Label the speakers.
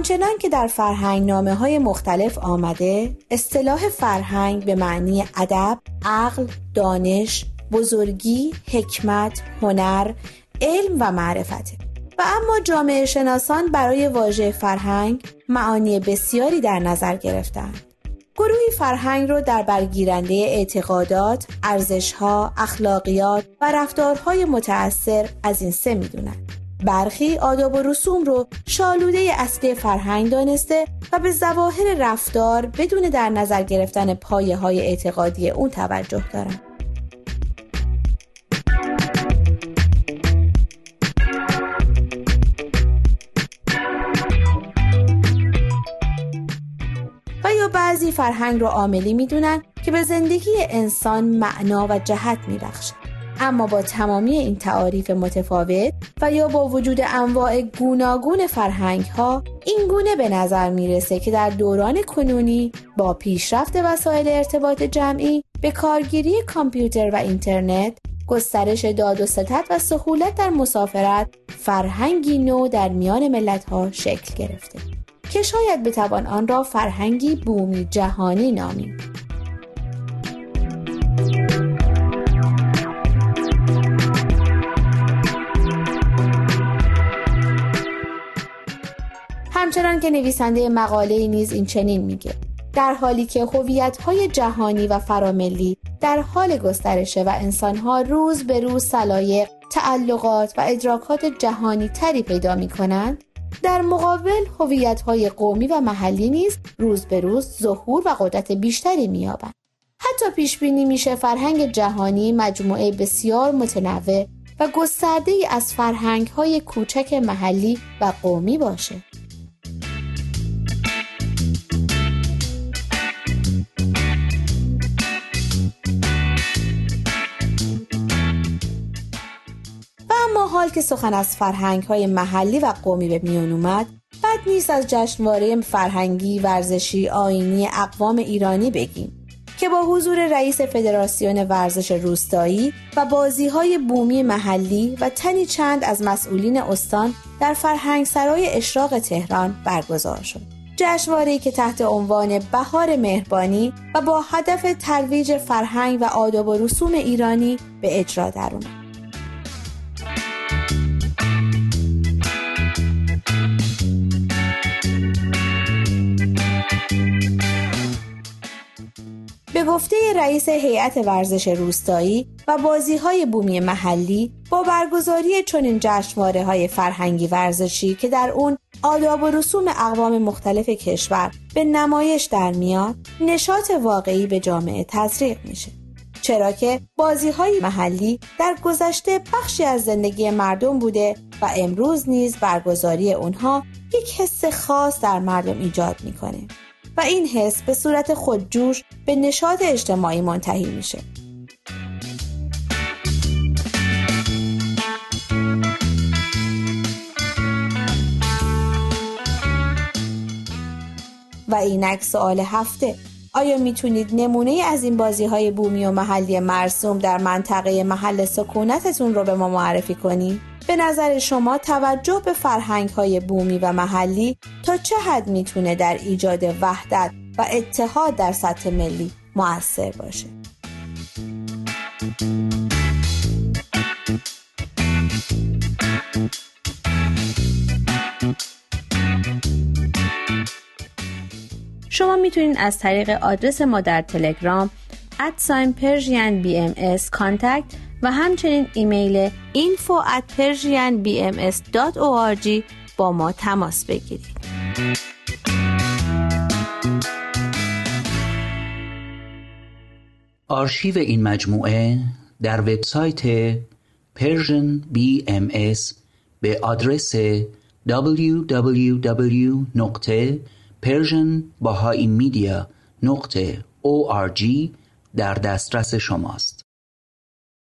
Speaker 1: آنچنان که در فرهنگ نامه های مختلف آمده اصطلاح فرهنگ به معنی ادب، عقل، دانش، بزرگی، حکمت، هنر، علم و معرفته و اما جامعه شناسان برای واژه فرهنگ معانی بسیاری در نظر گرفتند. گروهی فرهنگ رو در برگیرنده اعتقادات، ارزشها، اخلاقیات و رفتارهای متأثر از این سه می‌دونند. برخی آداب و رسوم رو شالوده اصلی فرهنگ دانسته و به ظواهر رفتار بدون در نظر گرفتن پایه های اعتقادی اون توجه دارن. و یا بعضی فرهنگ رو عاملی می‌دونن که به زندگی انسان معنا و جهت میبخشه. اما با تمامی این تعاریف متفاوت و یا با وجود انواع گوناگون فرهنگ ها این گونه به نظر می‌رسه که در دوران کنونی با پیشرفت وسایل ارتباط جمعی به کارگیری کامپیوتر و اینترنت گسترش داد و ستت و سهولت در مسافرت فرهنگی نو در میان ملت ها شکل گرفته که شاید بتوان آن را فرهنگی بومی جهانی نامیم که نویسنده مقاله نیز این چنین میگه در حالی که های جهانی و فراملی در حال گسترشه و انسانها روز به روز سلایق، تعلقات و ادراکات جهانی تری پیدا می کنند، در مقابل های قومی و محلی نیز روز به روز ظهور و قدرت بیشتری می‌یابند. حتی پیش بینی میشه فرهنگ جهانی مجموعه بسیار متنوع و گسترده ای از فرهنگ های کوچک محلی و قومی باشه. حال که سخن از فرهنگ های محلی و قومی به میان اومد بد نیست از جشنواره فرهنگی ورزشی آینی اقوام ایرانی بگیم که با حضور رئیس فدراسیون ورزش روستایی و بازی های بومی محلی و تنی چند از مسئولین استان در فرهنگ سرای اشراق تهران برگزار شد. جشنواره‌ای که تحت عنوان بهار مهربانی و با هدف ترویج فرهنگ و آداب و رسوم ایرانی به اجرا درآمد. گفته رئیس هیئت ورزش روستایی و بازی های بومی محلی با برگزاری چنین جشنواره های فرهنگی ورزشی که در اون آداب و رسوم اقوام مختلف کشور به نمایش در میاد نشاط واقعی به جامعه تزریق میشه. چرا که بازی های محلی در گذشته بخشی از زندگی مردم بوده و امروز نیز برگزاری اونها یک حس خاص در مردم ایجاد می‌کنه. و این حس به صورت خودجوش به نشاط اجتماعی منتهی میشه. و اینک سوال هفته آیا می‌تونید نمونه از این بازی های بومی و محلی مرسوم در منطقه محل سکونتتون رو به ما معرفی کنید؟ به نظر شما توجه به فرهنگ های بومی و محلی تا چه حد می‌تونه در ایجاد وحدت و اتحاد در سطح ملی موثر باشه شما می‌تونید از طریق آدرس ما در تلگرام ادساین پرژین بی ام و همچنین ایمیل info at persianbms.org با ما تماس بگیرید.
Speaker 2: آرشیو این مجموعه در وبسایت Persian BMS به آدرس www.persianbahaimedia.org در دسترس شماست.